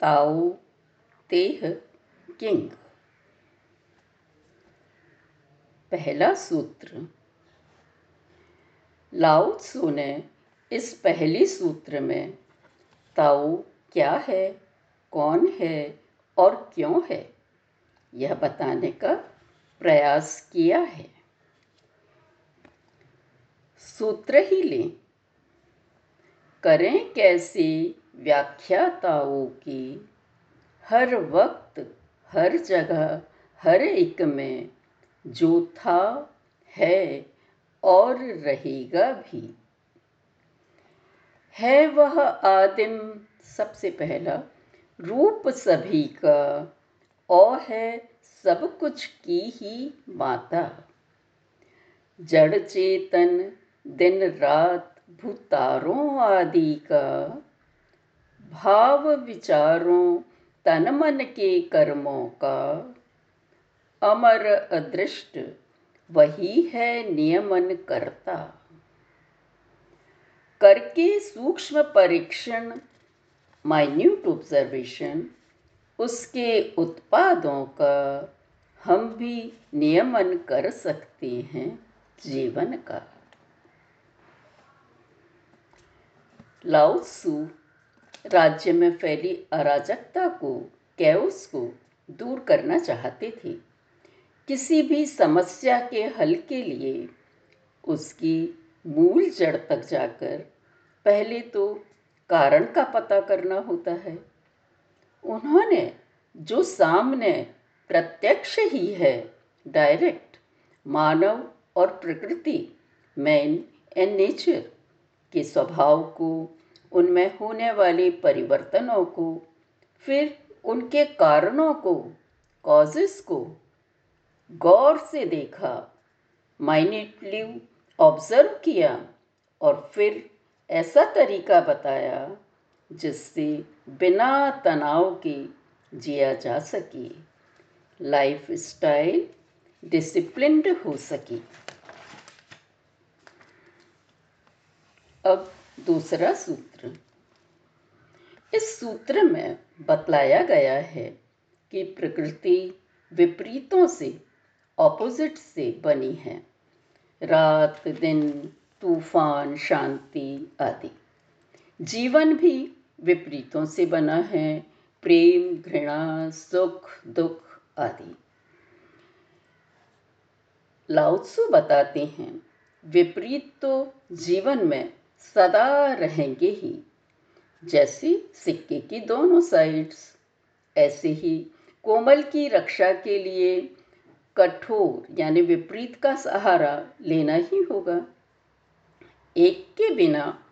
ताओ Teh king पहला सूत्र लाओ त्सु ने इस पहली सूत्र में ताओ क्या है कौन है और क्यों है यह बताने का प्रयास किया है सूत्र ही लें करें कैसी व्याख्याताओं की, हर वक्त, हर जगह, हर एक में जो था, है और रहेगा भी। है वह आदिम सबसे पहला, रूप सभी का, और है सब कुछ की ही माता। जड़ चेतन, दिन रात, भूतारों आदि का भाव विचारों तन मन के कर्मों का। अमर अदृष्ट, वही है नियमन करता। करके सूक्ष्म परीक्षण माइन्यूट ऑब्जर्वेशन उसके उत्पादों का हम भी नियमन कर सकते हैं जीवन का। लाउसू राज्य में फैली अराजकता को, कैओस को दूर करना चाहते थे। किसी भी समस्या के हल के लिए उसकी मूल जड़ तक जाकर पहले तो कारण का पता करना होता है। उन्होंने जो सामने प्रत्यक्ष ही है, डायरेक्ट मानव और प्रकृति, मैन एंड नेचर के स्वभाव को उनमें होने वाले परिवर्तनों को, फिर उनके कारणों को कॉजेस को गौर से देखा माइनेटली ऑब्ज़र्व किया और फिर ऐसा तरीका बताया जिससे बिना तनाव के जिया जा सके। लाइफ स्टाइल डिसिप्लिन्ड हो सके। अब दूसरा सूत्र। इस सूत्र में बतलाया गया है कि प्रकृति विपरीतों से ऑपोजिट से बनी है। रात, दिन, तूफ़ान, शांति आदि। जीवन भी विपरीतों से बना है, प्रेम, घृणा, सुख, दुख आदि। लाउत्सु बताते हैं, विपरीत तो जीवन में सदा रहेंगे ही। जैसे सिक्के की दोनों साइड्स ऐसे ही कोमल की रक्षा के लिए कठोर यानी विपरीत का सहारा लेना ही होगा। एक के बिना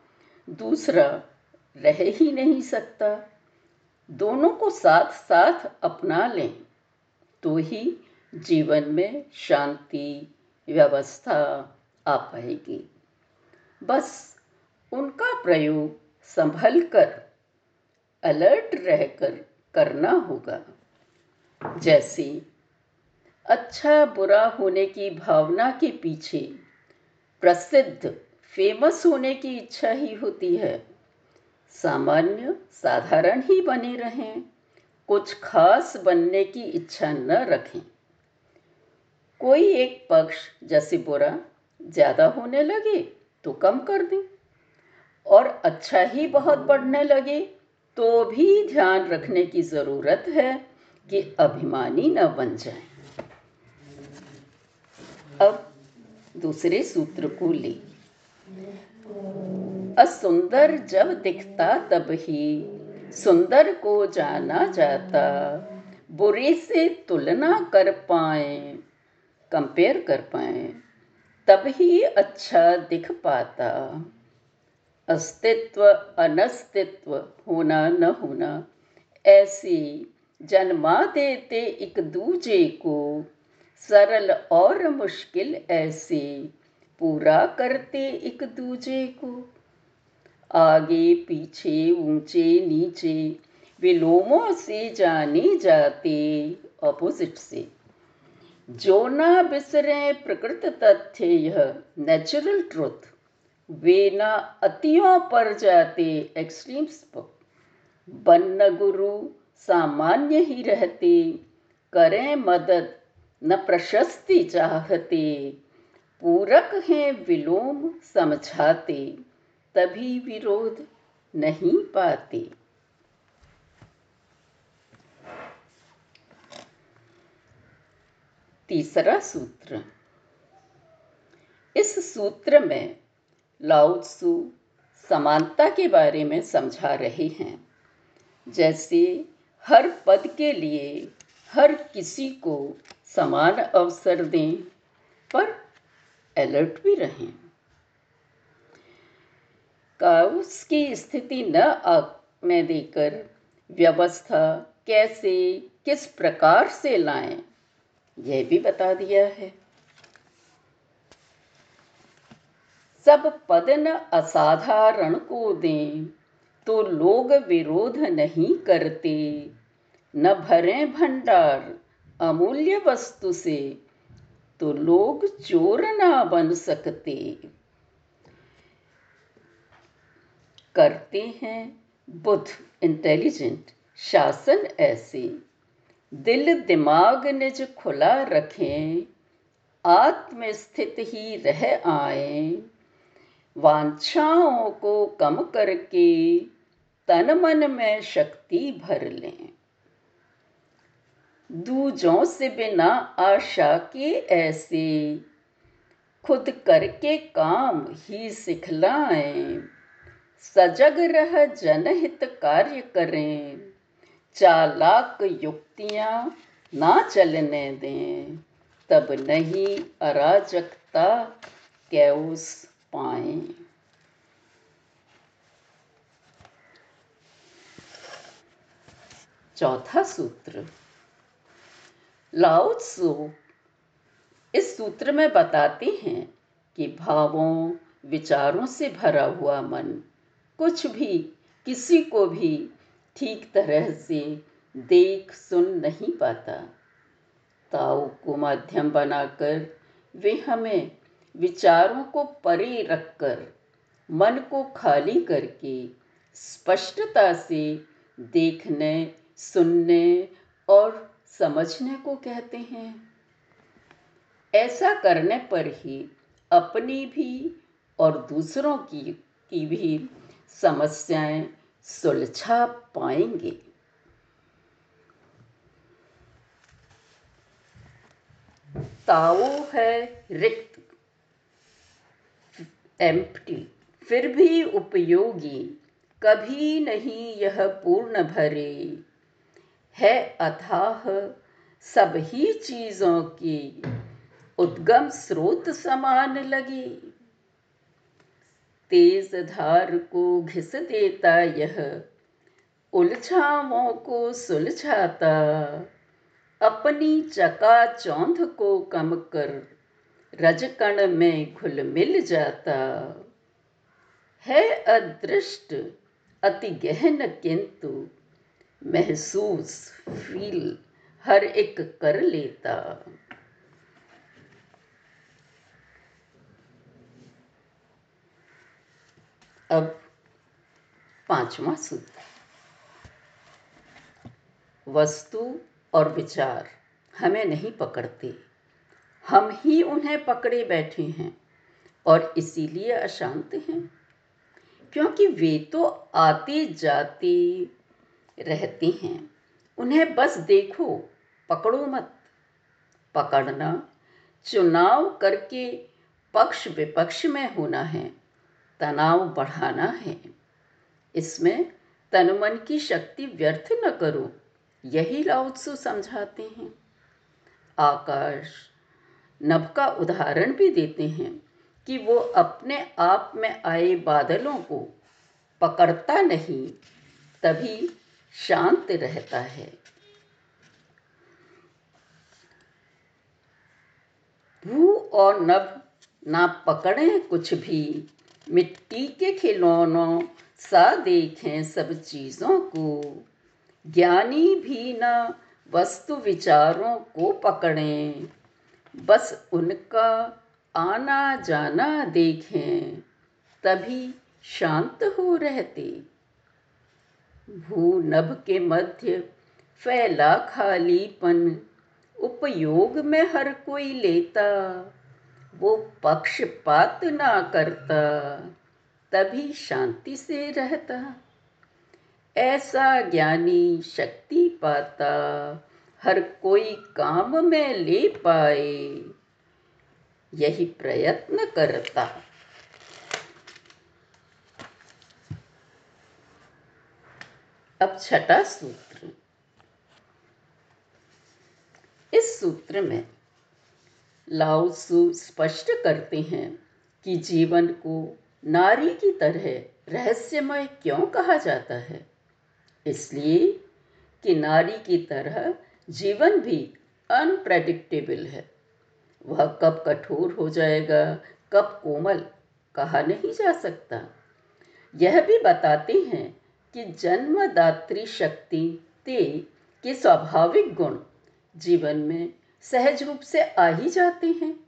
दूसरा रह ही नहीं सकता। दोनों को साथ साथ अपना लें तो ही जीवन में शांति, व्यवस्था आ पाएगी। बस उनका प्रयोग संभल कर अलर्ट रहकर करना होगा। जैसे अच्छा बुरा होने की भावना के पीछे प्रसिद्ध फ़ेमस होने की इच्छा ही होती है। सामान्य, साधारण ही बने रहें, कुछ खास बनने की इच्छा न रखें। कोई एक पक्ष जैसे बुरा, ज़्यादा होने लगे तो कम कर दें। और अच्छा ही बहुत बढ़ने लगे तो भी ध्यान रखने की ज़रूरत है कि अभिमानी न बन जाए। अब दूसरे सूत्र को ले। असुंदर जब दिखता तब ही, सुंदर को जाना जाता, बुरे से तुलना कर पाए कंपेयर कर पाए, तब ही अच्छा दिख पाता। अस्तित्व, अनस्तित्व होना न होना। ऐसे जन्मा देते एक दूजे को सरल और मुश्किल ऐसे पूरा करते एक दूजे को। आगे, पीछे, ऊँचे, नीचे, विलोमों से जाने जाते अपोजिट से। जो ना बिसरे प्रकृत तथ्य, यह नेचुरल ट्रुथ वे ना अतियों पर जाते एक्सट्रीम्स पर। बन्न गुरु सामान्य ही रहते, करें मदद, न प्रशस्ति चाहते। पूरक हैं विलोम समझाते, तभी विरोध नहीं पाते। तीसरा सूत्र। इस सूत्र में लाउत्सु समानता के बारे में समझा रहे हैं। जैसे हर पद के लिए हर किसी को समान अवसर दें, पर अलर्ट भी रहें। काउस की स्थिति न आने देकर व्यवस्था कैसे, किस प्रकार से लाएँ, यह भी बता दिया है। सब पद न असाधारण को दें तो लोग विरोध नहीं करते। न भरे भंडार अमूल्य वस्तु से तो लोग चोर ना बन सकते। करते हैं बुद्ध इंटेलिजेंट शासन ऐसे। दिल दिमाग निज खुला रखें आत्मस्थित ही रह आए। वांछाओं को कम करके तन मन में शक्ति भर लें। दूजों से बिना आशा के ऐसे खुद करके काम ही सिखलाएँ। सजग रह जनहित कार्य करें। चालाक युक्तियाँ ना चलने दें। तब नहीं अराजकता कैस पाए। चौथा सूत्र लाउत्सु इस सूत्र में बताते हैं कि भावों, विचारों से भरा हुआ मन कुछ भी किसी को भी ठीक तरह से देख सुन नहीं पाता। ताऊ को माध्यम बनाकर वे हमें विचारों को परे रखकर, मन को खाली करके, स्पष्टता से देखने, सुनने और समझने को कहते हैं। ऐसा करने पर ही अपनी भी और दूसरों की की भी समस्याएँ सुलझा पाएँगे। ताओ है रिक्त एम्प्टी फिर भी उपयोगी, कभी नहीं यह पूर्ण भरे। है अथाह ही चीज़ों की, उद्गम स्रोत समान लगी। तेज धार को घिस देता यह उलझावों को सुलझाता। अपनी चका चौंध को कम कर रजकण में घुल मिल जाता। है अदृष्ट, अति गहन किंतु, महसूस फील हर एक कर लेता। अब पांचवा सूत्र। वस्तु और विचार हमें नहीं पकड़ते। हम ही उन्हें पकड़े बैठे हैं और इसीलिए अशांत हैं। क्योंकि वे तो आते जाते रहते हैं। उन्हें बस देखो, पकड़ो मत। पकड़ना चुनाव करके पक्ष विपक्ष में होना है, तनाव बढ़ाना है। इसमें तन मन की शक्ति व्यर्थ न करो, यही लाउत्सु समझाते हैं। आकाश नभ का उदाहरण भी देते हैं कि वो अपने आप में आए बादलों को पकड़ता नहीं, तभी शांत रहता है। भू और नभ ना पकड़े कुछ भी, मिट्टी के खिलौनों सा देखें सब चीज़ों को। ज्ञानी भी ना वस्तु विचारों को पकड़ें बस उनका आना जाना देखें, तभी शांत हो रहते। भू नभ के मध्य फैला खालीपन, उपयोग में हर कोई लेता। वो पक्षपात ना करता, तभी शांति से रहता। ऐसा ज्ञानी शक्ति पाता। हर कोई काम में ले पाए, यही प्रयत्न करता। अब छठा सूत्र। इस सूत्र में लाउसु स्पष्ट करते हैं कि जीवन को नारी की तरह रहस्यमय क्यों कहा जाता है? इसलिए कि नारी की तरह जीवन भी अनप्रेडिक्टेबल है। वह कब कठोर हो जाएगा, कब कोमल, कहा नहीं जा सकता। यह भी बताते हैं कि जन्मदात्री शक्ति, ते, के स्वाभाविक गुण जीवन में सहज रूप से आ ही जाते हैं।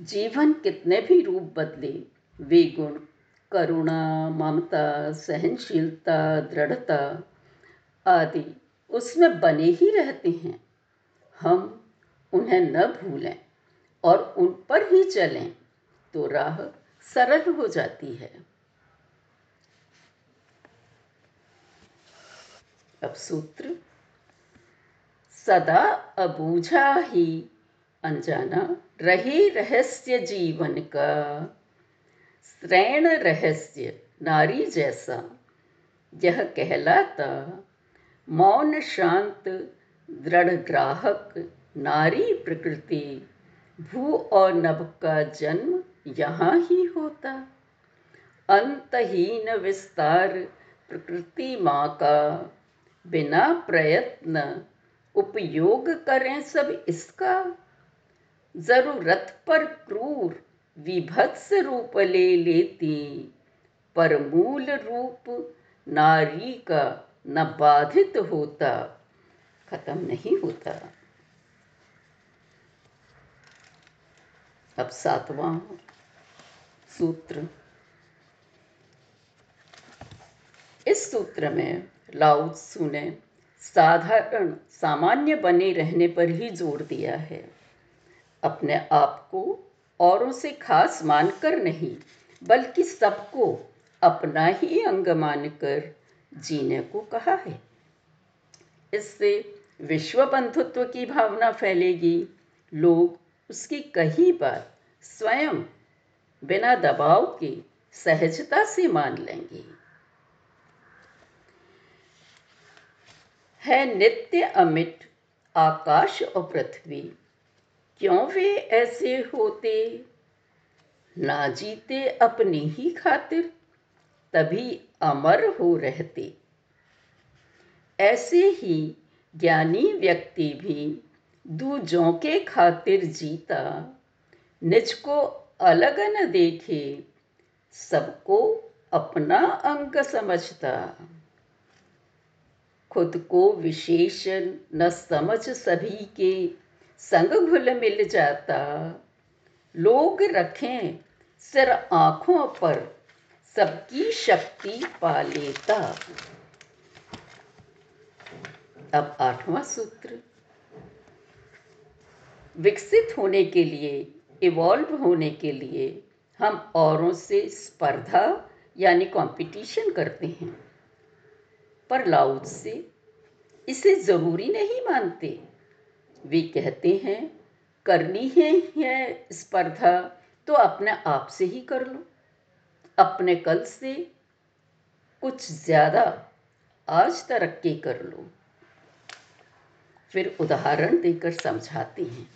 जीवन कितने भी रूप बदले, वे गुण, करुणा, ममता, सहनशीलता, दृढ़ता आदि उसमें बने ही रहते हैं। हम उन्हें न भूलें और उन पर ही चलें तो राह सरल हो जाती है। अब सूत्र। सदा अबूझा ही अनजाना रहे रहस्य जीवन का। श्रैण रहस्य नारी जैसा, यह कहलाता मौन शांत, दृढ़ ग्राहक, नारी प्रकृति, भू और नभ का जन्म यहाँ ही होता। अंतहीन विस्तार प्रकृति माँ का, बिना प्रयत्न उपयोग करें सब इसका। ज़रूरत पर क्रूर विभत्स रूप ले लेती, पर मूल रूप नारी का न बाधित होता, खत्म नहीं होता। अब सातवां सूत्र। इस सूत्र में लाउत्सु ने साधारण, सामान्य बने रहने पर ही ज़ोर दिया है। अपने आप को औरों से खास मानकर नहीं, बल्कि सबको अपना ही अंग मानकर जीने को कहा है। इससे विश्व बंधुत्व की भावना फैलेगी। लोग उसकी कही बात स्वयं बिना दबाव के सहजता से मान लेंगे। है नित्य अमिट आकाश और पृथ्वी। क्यों वे ऐसे होते? ना जीते अपनी ही खातिर। तभी अमर हो रहते। ऐसे ही ज्ञानी व्यक्ति भी दूजों के खातिर जीता। निज को अलग न देखे, सबको अपना अंग समझता। खुद को विशेष न समझ सभी के संग घुल मिल जाता। लोग रखें सिर आँखों पर सबकी शक्ति पा लेता। अब आठवां सूत्र। विकसित होने के लिए इवॉल्व होने के लिए हम औरों से स्पर्धा यानी कंपटीशन करते हैं। पर लाउड से इसे ज़रूरी नहीं मानते। वे कहते हैं करनी है, है स्पर्धा तो अपने आप से ही कर लो। अपने कल से कुछ ज़्यादा आज तरक्की कर लो। फिर उदाहरण देकर समझाते हैं।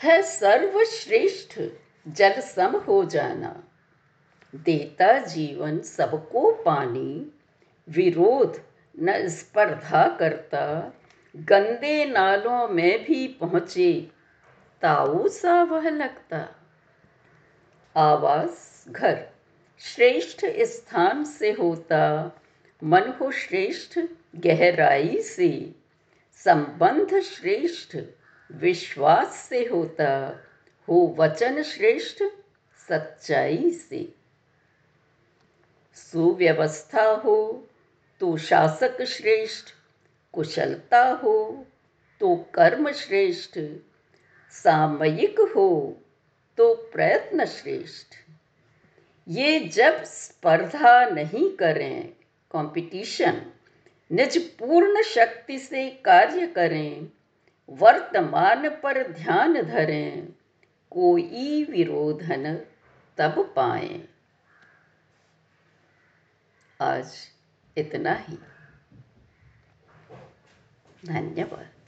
है सर्वश्रेष्ठ, जल सम हो जाना। देता जीवन सबको पानी, विरोध न स्पर्धा करता। गंदे नालों में भी पहुँचे, ताऊ सा वह लगता। आवास, घर। श्रेष्ठ स्थान से होता, मन हो श्रेष्ठ गहराई से। संबंध श्रेष्ठ, विश्वास से होता, हो वचन श्रेष्ठ सच्चाई से। सुव्यवस्था हो तो शासक श्रेष्ठ, कुशलता हो तो कर्म श्रेष्ठ। सामयिक हो तो प्रयत्न श्रेष्ठ ये जब स्पर्धा नहीं करें कंपटीशन निज पूर्ण शक्ति से कार्य करें, वर्तमान पर ध्यान धरें, कोई विरोधन तब पाए। आज इतना ही। धन्यवाद।